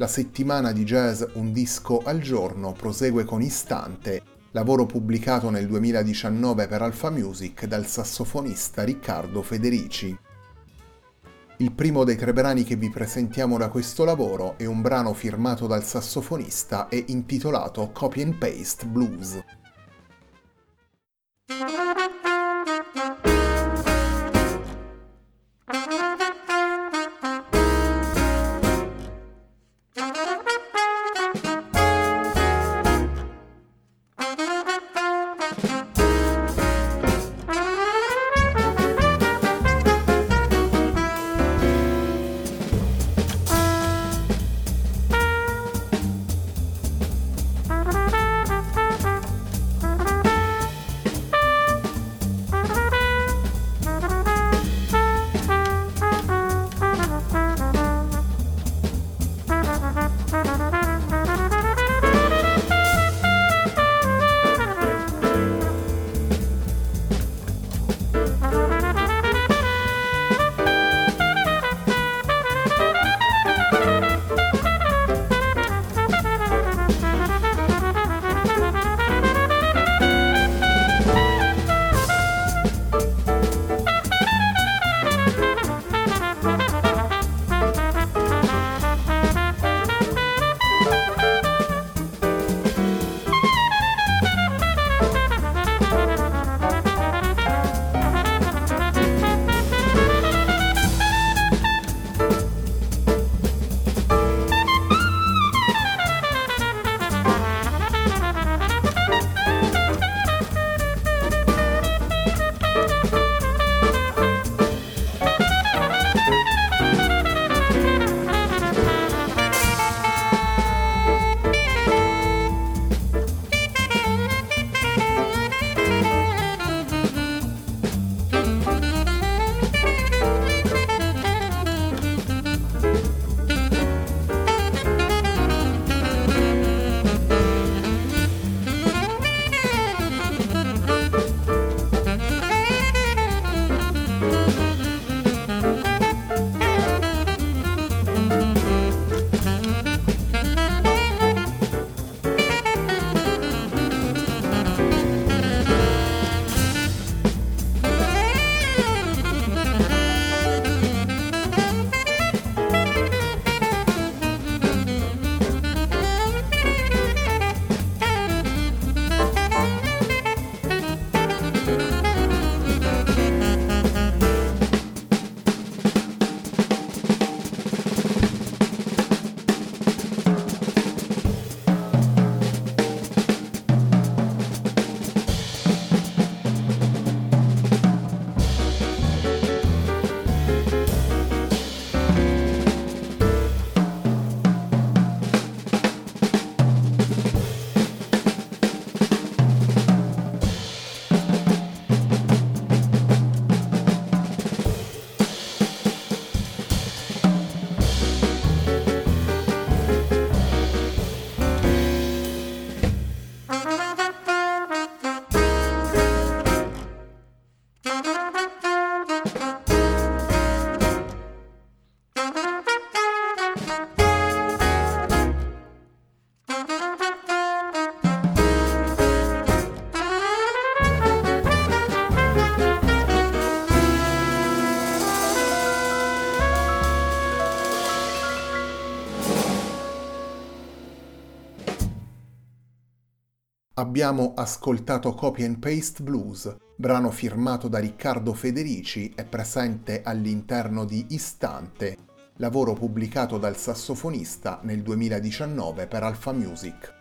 La settimana di jazz Un disco al giorno prosegue con Istante, lavoro pubblicato nel 2019 per Alfa Music dal sassofonista Riccardo Federici. Il primo dei tre brani che vi presentiamo da questo lavoro è un brano firmato dal sassofonista e intitolato Copy and Paste Blues. Abbiamo ascoltato Copy and Paste Blues, brano firmato da Riccardo Federici e presente all'interno di Istante, lavoro pubblicato dal sassofonista nel 2019 per Alpha Music.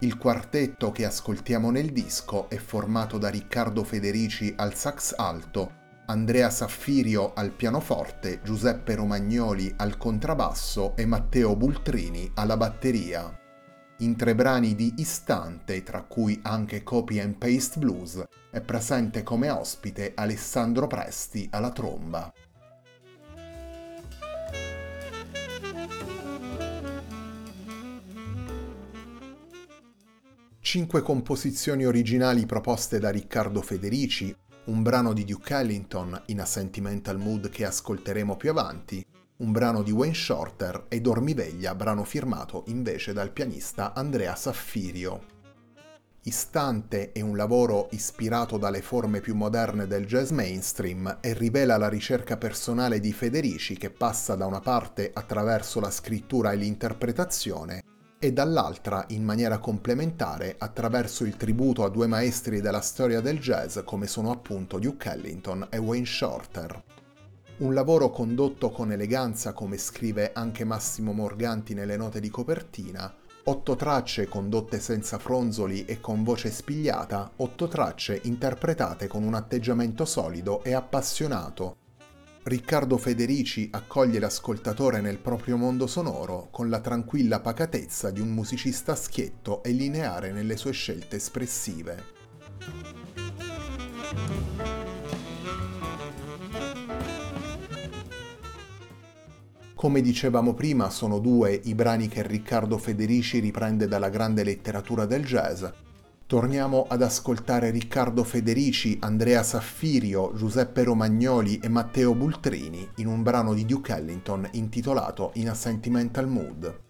Il quartetto che ascoltiamo nel disco è formato da Riccardo Federici al sax alto, Andrea Saffirio al pianoforte, Giuseppe Romagnoli al contrabbasso e Matteo Bultrini alla batteria. In tre brani di Istante, tra cui anche Copy and Paste Blues, è presente come ospite Alessandro Presti alla tromba. Cinque composizioni originali proposte da Riccardo Federici, un brano di Duke Ellington in A Sentimental Mood che ascolteremo più avanti, un brano di Wayne Shorter e Dormiveglia, brano firmato invece dal pianista Andrea Saffirio. Istante è un lavoro ispirato dalle forme più moderne del jazz mainstream e rivela la ricerca personale di Federici che passa da una parte attraverso la scrittura e l'interpretazione e dall'altra in maniera complementare attraverso il tributo a due maestri della storia del jazz come sono appunto Duke Ellington e Wayne Shorter. Un lavoro condotto con eleganza come scrive anche Massimo Morganti nelle note di copertina, otto tracce condotte senza fronzoli e con voce spigliata, otto tracce interpretate con un atteggiamento solido e appassionato, Riccardo Federici accoglie l'ascoltatore nel proprio mondo sonoro con la tranquilla pacatezza di un musicista schietto e lineare nelle sue scelte espressive. Come dicevamo prima, sono due i brani che Riccardo Federici riprende dalla grande letteratura del jazz, Torniamo ad ascoltare Riccardo Federici, Andrea Saffirio, Giuseppe Romagnoli e Matteo Bultrini in un brano di Duke Ellington intitolato In a Sentimental Mood.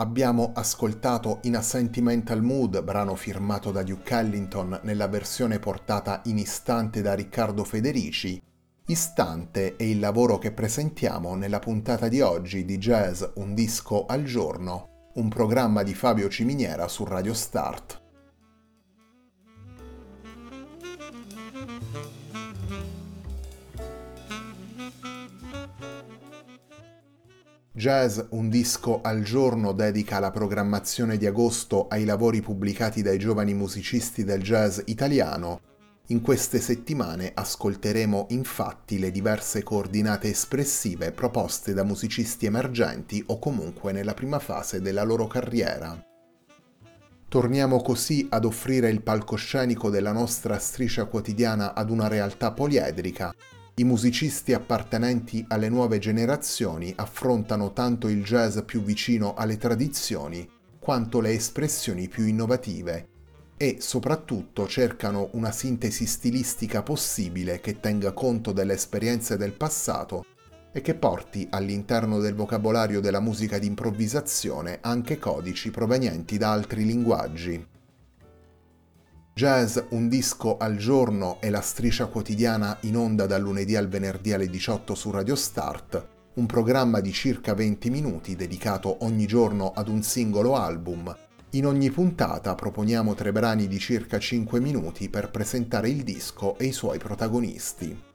Abbiamo ascoltato In a Sentimental Mood, brano firmato da Duke Ellington nella versione portata in istante da Riccardo Federici. Istante è il lavoro che presentiamo nella puntata di oggi di Jazz Un disco al giorno, un programma di Fabio Ciminiera su Radio Start. Jazz Un disco al giorno dedica la programmazione di agosto ai lavori pubblicati dai giovani musicisti del jazz italiano. In queste settimane ascolteremo infatti le diverse coordinate espressive proposte da musicisti emergenti o comunque nella prima fase della loro carriera. Torniamo così ad offrire il palcoscenico della nostra striscia quotidiana ad una realtà poliedrica, i musicisti appartenenti alle nuove generazioni affrontano tanto il jazz più vicino alle tradizioni quanto le espressioni più innovative e soprattutto cercano una sintesi stilistica possibile che tenga conto delle esperienze del passato e che porti all'interno del vocabolario della musica di improvvisazione anche codici provenienti da altri linguaggi. Jazz Un disco al giorno è la striscia quotidiana in onda dal lunedì al venerdì alle 18 su Radio Start, un programma di circa 20 minuti dedicato ogni giorno ad un singolo album. In ogni puntata proponiamo tre brani di circa 5 minuti per presentare il disco e i suoi protagonisti.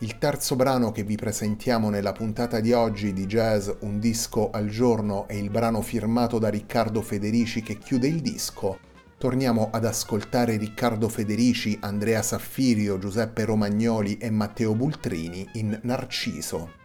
Il terzo brano che vi presentiamo nella puntata di oggi di Jazz Un disco al giorno è il brano firmato da Riccardo Federici che chiude il disco. Torniamo ad ascoltare Riccardo Federici, Andrea Saffirio, Giuseppe Romagnoli e Matteo Bultrini in Narciso.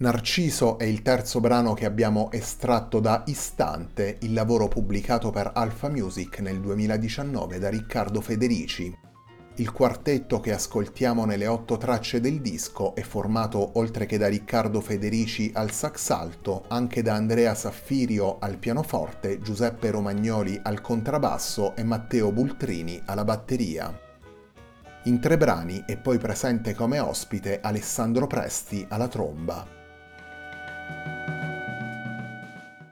Narciso è il terzo brano che abbiamo estratto da Istante, il lavoro pubblicato per Alpha Music nel 2019 da Riccardo Federici. Il quartetto che ascoltiamo nelle otto tracce del disco è formato oltre che da Riccardo Federici al sax alto, anche da Andrea Saffirio al pianoforte, Giuseppe Romagnoli al contrabbasso e Matteo Bultrini alla batteria. In tre brani è poi presente come ospite Alessandro Presti alla tromba.